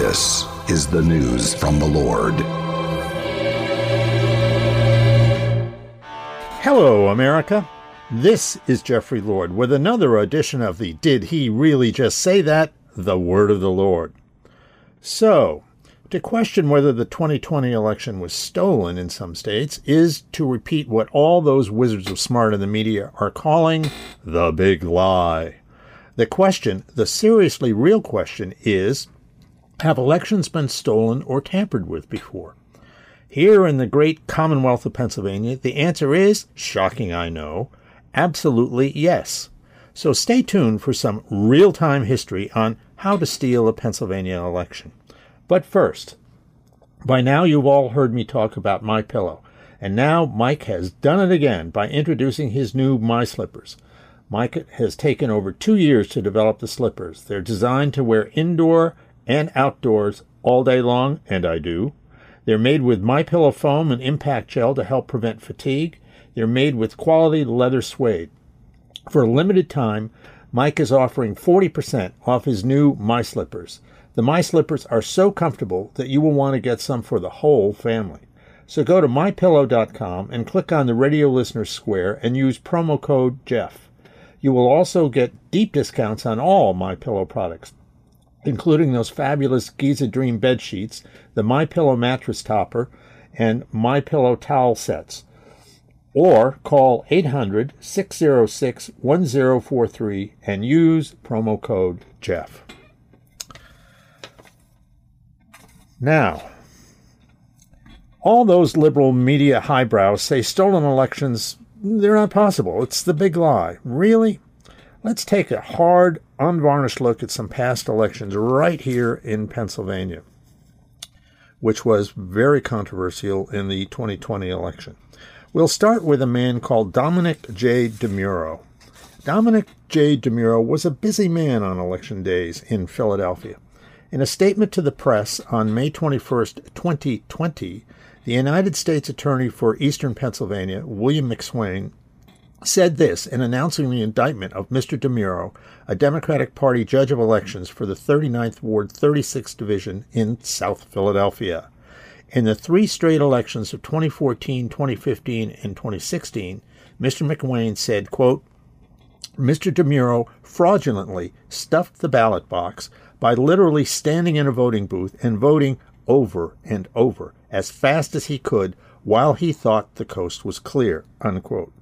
This is the news from the Lord. Hello, America. This is Jeffrey Lord with another edition of the Did He Really Just Say That? The Word of the Lord. So, to question whether the 2020 election was stolen in some states is to repeat what all those wizards of smart in the media are calling the big lie. The question, the seriously real question, is have elections been stolen or tampered with before? Here in the great Commonwealth of Pennsylvania, the answer is, shocking I know, absolutely yes. So stay tuned for some real time history on how to steal a Pennsylvania election. But first, by now you've all heard me talk about My Pillow, and now Mike has done it again by introducing his new My Slippers. Mike has taken over two years to develop the slippers. They're designed to wear indoor and outdoors all day long, and I do. They're made with My Pillow foam and impact gel to help prevent fatigue. They're made with quality leather suede. For a limited time, Mike is offering 40% off his new My Slippers. The My Slippers are so comfortable that you will want to get some for the whole family. So go to mypillow.com and click on the radio listener square and use promo code Jeff. You will also get deep discounts on all My Pillow products, including those fabulous Giza Dream bed sheets, the My Pillow mattress topper, and My Pillow towel sets. Or call 800 606 1043 and use promo code Jeff. Now, all those liberal media highbrows say stolen elections, they're not possible. It's the big lie. Really? Let's take a hard, unvarnished look at some past elections right here in Pennsylvania, which was very controversial in the 2020 election. We'll start with a man called Domenick J. DeMuro. Domenick J. DeMuro was a busy man on election days in Philadelphia. In a statement to the press on May 21, 2020, the United States Attorney for Eastern Pennsylvania, William McSwain, said this in announcing the indictment of Mr. DeMuro, a Democratic Party judge of elections for the 39th Ward 36th Division in South Philadelphia. In the three straight elections of 2014, 2015, and 2016, Mr. McSwain said, quote, Mr. DeMuro fraudulently stuffed the ballot box by literally standing in a voting booth and voting over and over as fast as he could while he thought the coast was clear. Unquote.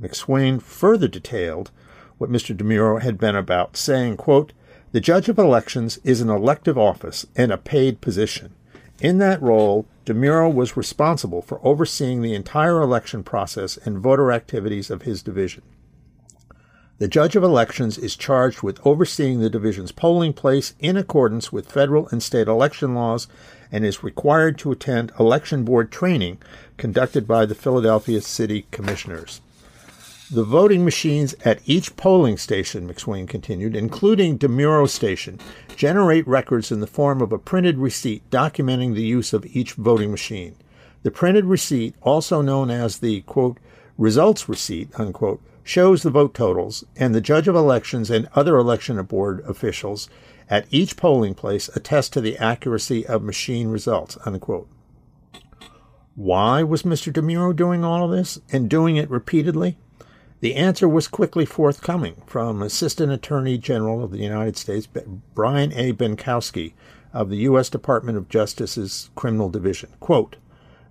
McSwain further detailed what Mr. DeMuro had been about, saying, quote, The judge of elections is an elective office and a paid position. In that role, DeMuro was responsible for overseeing the entire election process and voter activities of his division. The judge of elections is charged with overseeing the division's polling place in accordance with federal and state election laws and is required to attend election board training conducted by the Philadelphia City Commissioners. The voting machines at each polling station, McSwain continued, including DeMuro Station, generate records in the form of a printed receipt documenting the use of each voting machine. The printed receipt, also known as the quote, results receipt, unquote, shows the vote totals, and the judge of elections and other election board officials at each polling place attest to the accuracy of machine results. Unquote. Why was Mr. DeMuro doing all of this and doing it repeatedly? The answer was quickly forthcoming from Assistant Attorney General of the United States, Brian A. Benczkowski of the U.S. Department of Justice's Criminal Division. Quote,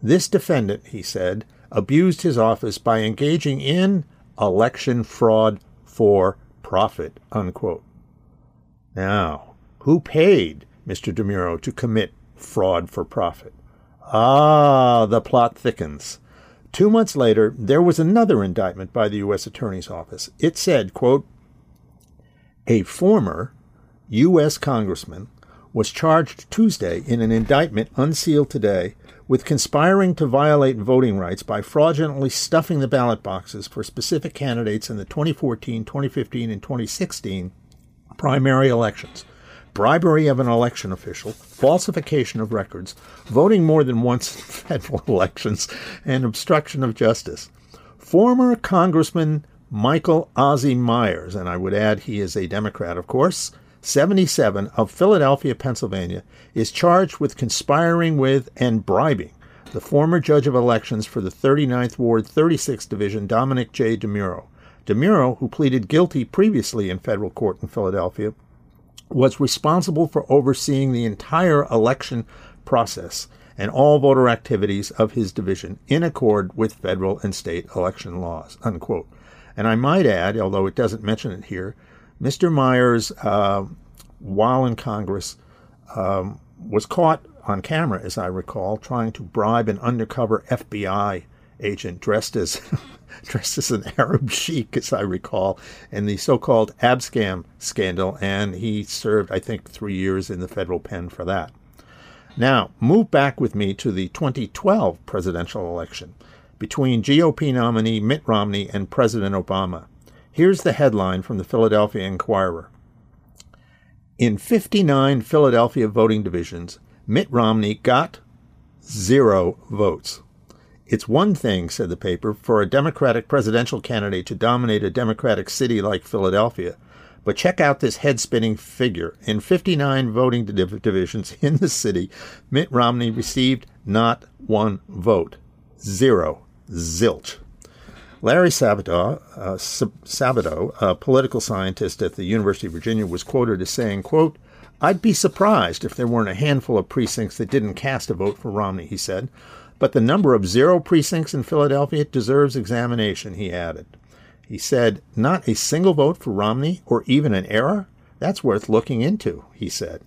this defendant, he said, abused his office by engaging in election fraud for profit, unquote. Now, who paid Mr. DeMuro to commit fraud for profit? Ah, the plot thickens. Two months later, there was another indictment by the U.S. Attorney's Office. It said, quote, a former U.S. congressman was charged Tuesday in an indictment unsealed today with conspiring to violate voting rights by fraudulently stuffing the ballot boxes for specific candidates in the 2014, 2015, and 2016 primary elections, bribery of an election official, falsification of records, voting more than once in federal elections, and obstruction of justice. Former Congressman Michael Ozzie Myers, and I would add he is a Democrat, of course, 77 of Philadelphia, Pennsylvania, is charged with conspiring with and bribing the former judge of elections for the 39th Ward, 36th Division, Domenick J. DeMuro. DeMuro, who pleaded guilty previously in federal court in Philadelphia, was responsible for overseeing the entire election process and all voter activities of his division in accord with federal and state election laws. Unquote. And I might add, although it doesn't mention it here, Mr. Myers, uh, while in Congress, um, was caught on camera, as I recall, trying to bribe an undercover FBI agent dressed as dressed as an Arab sheik, as I recall, in the so-called Abscam scandal, and he served, I think, three years in the federal pen for that. Now, move back with me to the 2012 presidential election between GOP nominee Mitt Romney and President Obama. Here's the headline from the Philadelphia Inquirer. In 59 Philadelphia voting divisions, Mitt Romney got zero votes. It's one thing, said the paper, for a Democratic presidential candidate to dominate a Democratic city like Philadelphia. But check out this head spinning figure. In 59 voting div- divisions in the city, Mitt Romney received not one vote. Zero. Zilch. Larry Sabato, uh, Sabato, a political scientist at the University of Virginia, was quoted as saying, quote, I'd be surprised if there weren't a handful of precincts that didn't cast a vote for Romney, he said. But the number of zero precincts in Philadelphia deserves examination, he added. He said, Not a single vote for Romney or even an error? That's worth looking into, he said.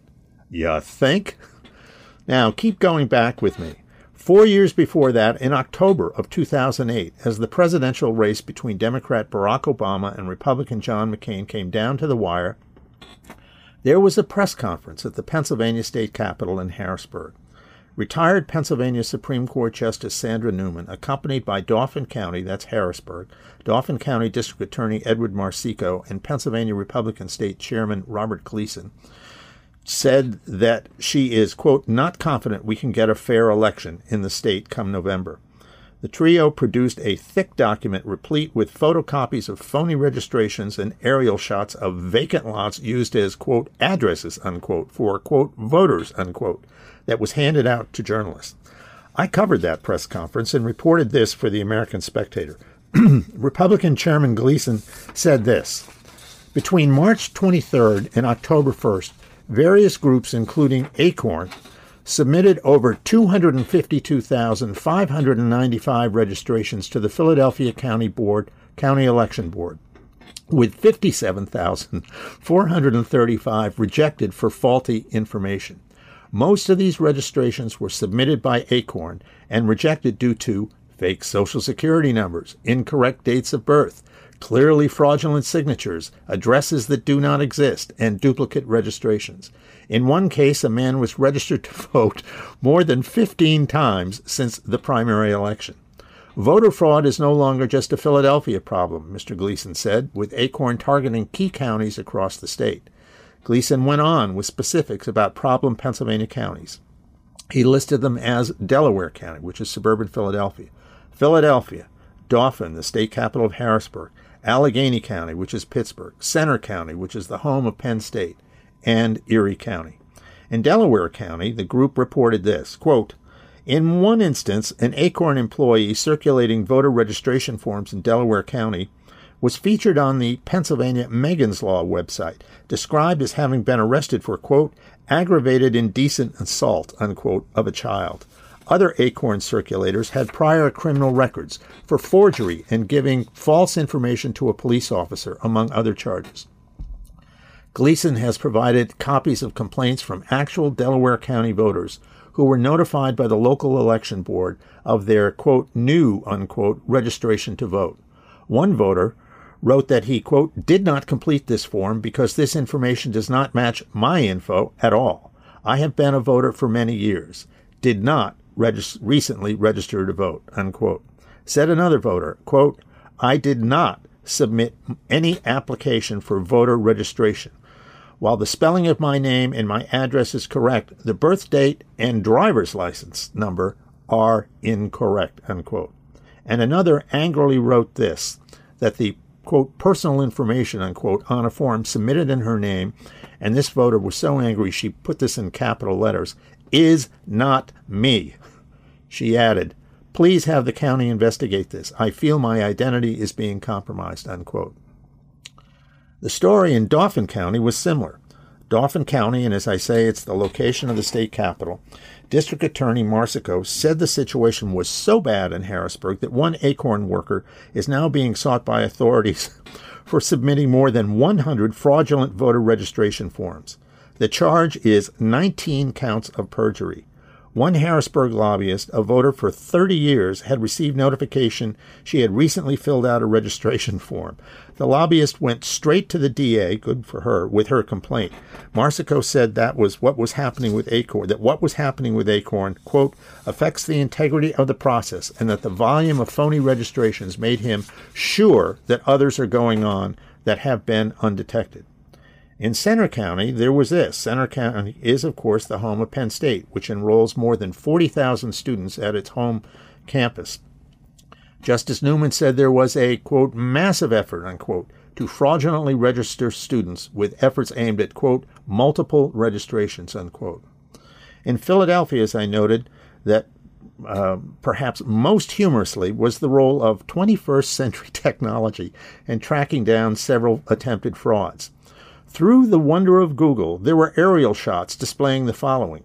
You think? Now, keep going back with me. Four years before that, in October of 2008, as the presidential race between Democrat Barack Obama and Republican John McCain came down to the wire, there was a press conference at the Pennsylvania State Capitol in Harrisburg. Retired Pennsylvania Supreme Court Justice Sandra Newman, accompanied by Dauphin County, that's Harrisburg, Dauphin County District Attorney Edward Marsico, and Pennsylvania Republican State Chairman Robert Gleason, said that she is, quote, not confident we can get a fair election in the state come November. The trio produced a thick document replete with photocopies of phony registrations and aerial shots of vacant lots used as, quote, addresses, unquote, for, quote, voters, unquote that was handed out to journalists. I covered that press conference and reported this for the American Spectator. Republican Chairman Gleason said this Between March 23rd and October 1st, various groups, including Acorn, submitted over 252,595 registrations to the Philadelphia County Board, County Election Board, with 57,435 rejected for faulty information. Most of these registrations were submitted by Acorn and rejected due to fake Social Security numbers, incorrect dates of birth, clearly fraudulent signatures, addresses that do not exist, and duplicate registrations. In one case, a man was registered to vote more than 15 times since the primary election. Voter fraud is no longer just a Philadelphia problem, Mr. Gleason said, with Acorn targeting key counties across the state. Gleason went on with specifics about problem Pennsylvania counties. He listed them as Delaware County, which is suburban Philadelphia, Philadelphia, Dauphin, the state capital of Harrisburg, Allegheny County, which is Pittsburgh, Centre County, which is the home of Penn State, and Erie County. In Delaware County, the group reported this quote, In one instance, an Acorn employee circulating voter registration forms in Delaware County was featured on the Pennsylvania Megan's Law website, described as having been arrested for, quote, aggravated indecent assault, unquote, of a child. Other Acorn circulators had prior criminal records for forgery and giving false information to a police officer, among other charges. Gleason has provided copies of complaints from actual Delaware County voters who were notified by the local election board of their, quote, new, unquote, registration to vote. One voter wrote that he, quote, did not complete this form because this information does not match my info at all. I have been a voter for many years. Did not regis- recently registered to vote, unquote. Said another voter, quote, I did not submit any application for voter registration. While the spelling of my name and my address is correct, the birth date and driver's license number are incorrect, unquote. And another angrily wrote this that the quote, personal information, unquote, on a form submitted in her name, and this voter was so angry she put this in capital letters, is not me. She added, Please have the county investigate this. I feel my identity is being compromised, unquote. The story in Dauphin County was similar. Dauphin County, and as I say, it's the location of the state capital, District Attorney Marsico said the situation was so bad in Harrisburg that one Acorn worker is now being sought by authorities for submitting more than 100 fraudulent voter registration forms. The charge is 19 counts of perjury. One Harrisburg lobbyist, a voter for 30 years, had received notification she had recently filled out a registration form. The lobbyist went straight to the DA, good for her, with her complaint. Marsico said that was what was happening with Acorn, that what was happening with Acorn, quote, affects the integrity of the process, and that the volume of phony registrations made him sure that others are going on that have been undetected. In Centre County, there was this. Centre County is, of course, the home of Penn State, which enrolls more than 40,000 students at its home campus. Justice Newman said there was a, quote, massive effort, unquote, to fraudulently register students with efforts aimed at, quote, multiple registrations, unquote. In Philadelphia, as I noted, that uh, perhaps most humorously was the role of 21st century technology in tracking down several attempted frauds. Through the wonder of Google, there were aerial shots displaying the following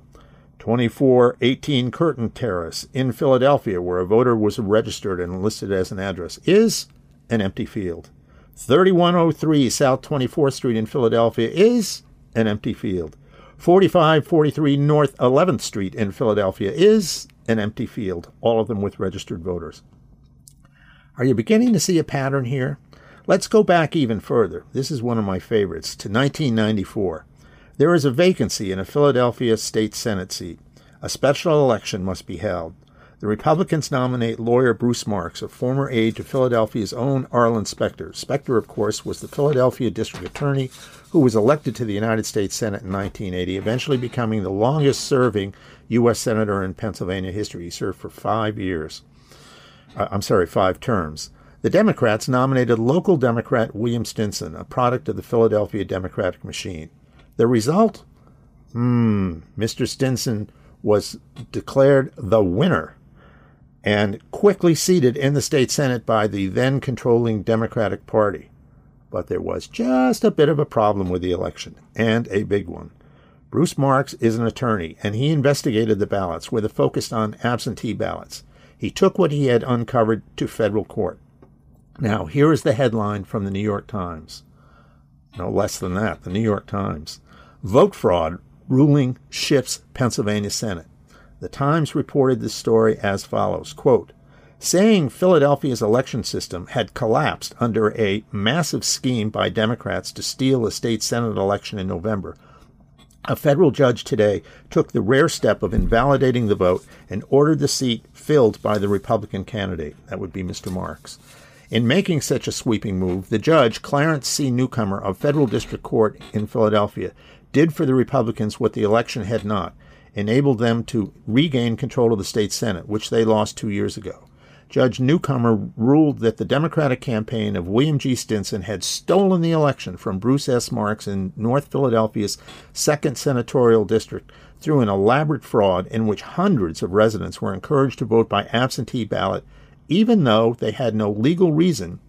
2418 Curtin Terrace in Philadelphia, where a voter was registered and listed as an address, is an empty field. 3103 South 24th Street in Philadelphia is an empty field. 4543 North 11th Street in Philadelphia is an empty field, all of them with registered voters. Are you beginning to see a pattern here? Let's go back even further. This is one of my favorites to 1994. There is a vacancy in a Philadelphia state Senate seat. A special election must be held. The Republicans nominate lawyer Bruce Marks, a former aide to Philadelphia's own Arlen Specter. Specter, of course, was the Philadelphia district attorney who was elected to the United States Senate in 1980, eventually becoming the longest serving U.S. Senator in Pennsylvania history. He served for five years. Uh, I'm sorry, five terms. The Democrats nominated local Democrat William Stinson, a product of the Philadelphia Democratic machine. The result? Hmm, Mr. Stinson was declared the winner and quickly seated in the state Senate by the then controlling Democratic Party. But there was just a bit of a problem with the election, and a big one. Bruce Marks is an attorney, and he investigated the ballots with a focus on absentee ballots. He took what he had uncovered to federal court. Now, here is the headline from the New York Times. No less than that, the New York Times. Vote fraud ruling shifts Pennsylvania Senate. The Times reported this story as follows quote, saying Philadelphia's election system had collapsed under a massive scheme by Democrats to steal a state Senate election in November. A federal judge today took the rare step of invalidating the vote and ordered the seat filled by the Republican candidate. That would be Mr. Marks. In making such a sweeping move, the judge, Clarence C. Newcomer of Federal District Court in Philadelphia, did for the Republicans what the election had not enabled them to regain control of the state Senate, which they lost two years ago. Judge Newcomer ruled that the Democratic campaign of William G. Stinson had stolen the election from Bruce S. Marks in North Philadelphia's 2nd Senatorial District through an elaborate fraud in which hundreds of residents were encouraged to vote by absentee ballot even though they had no legal reason,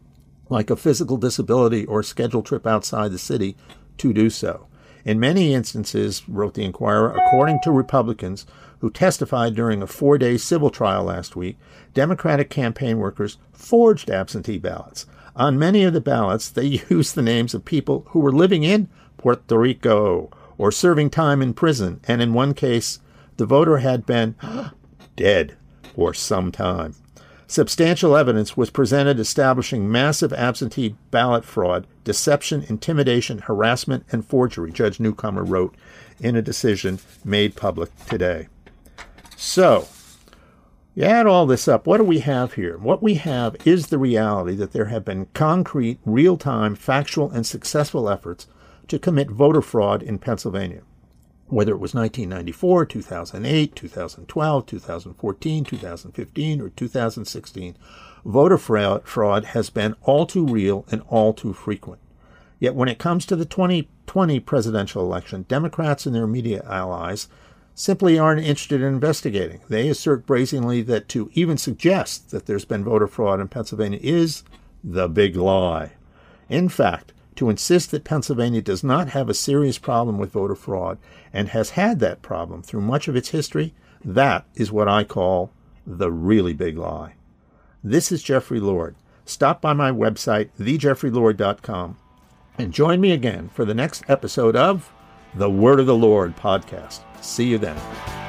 like a physical disability or scheduled trip outside the city, to do so. In many instances, wrote the Inquirer, according to Republicans who testified during a four day civil trial last week, Democratic campaign workers forged absentee ballots. On many of the ballots, they used the names of people who were living in Puerto Rico or serving time in prison, and in one case, the voter had been dead for some time. Substantial evidence was presented establishing massive absentee ballot fraud, deception, intimidation, harassment, and forgery, Judge Newcomer wrote in a decision made public today. So, you add all this up, what do we have here? What we have is the reality that there have been concrete, real time, factual, and successful efforts to commit voter fraud in Pennsylvania. Whether it was 1994, 2008, 2012, 2014, 2015, or 2016, voter fraud has been all too real and all too frequent. Yet when it comes to the 2020 presidential election, Democrats and their media allies simply aren't interested in investigating. They assert brazenly that to even suggest that there's been voter fraud in Pennsylvania is the big lie. In fact, to insist that Pennsylvania does not have a serious problem with voter fraud and has had that problem through much of its history, that is what I call the really big lie. This is Jeffrey Lord. Stop by my website, thejeffreylord.com, and join me again for the next episode of the Word of the Lord podcast. See you then.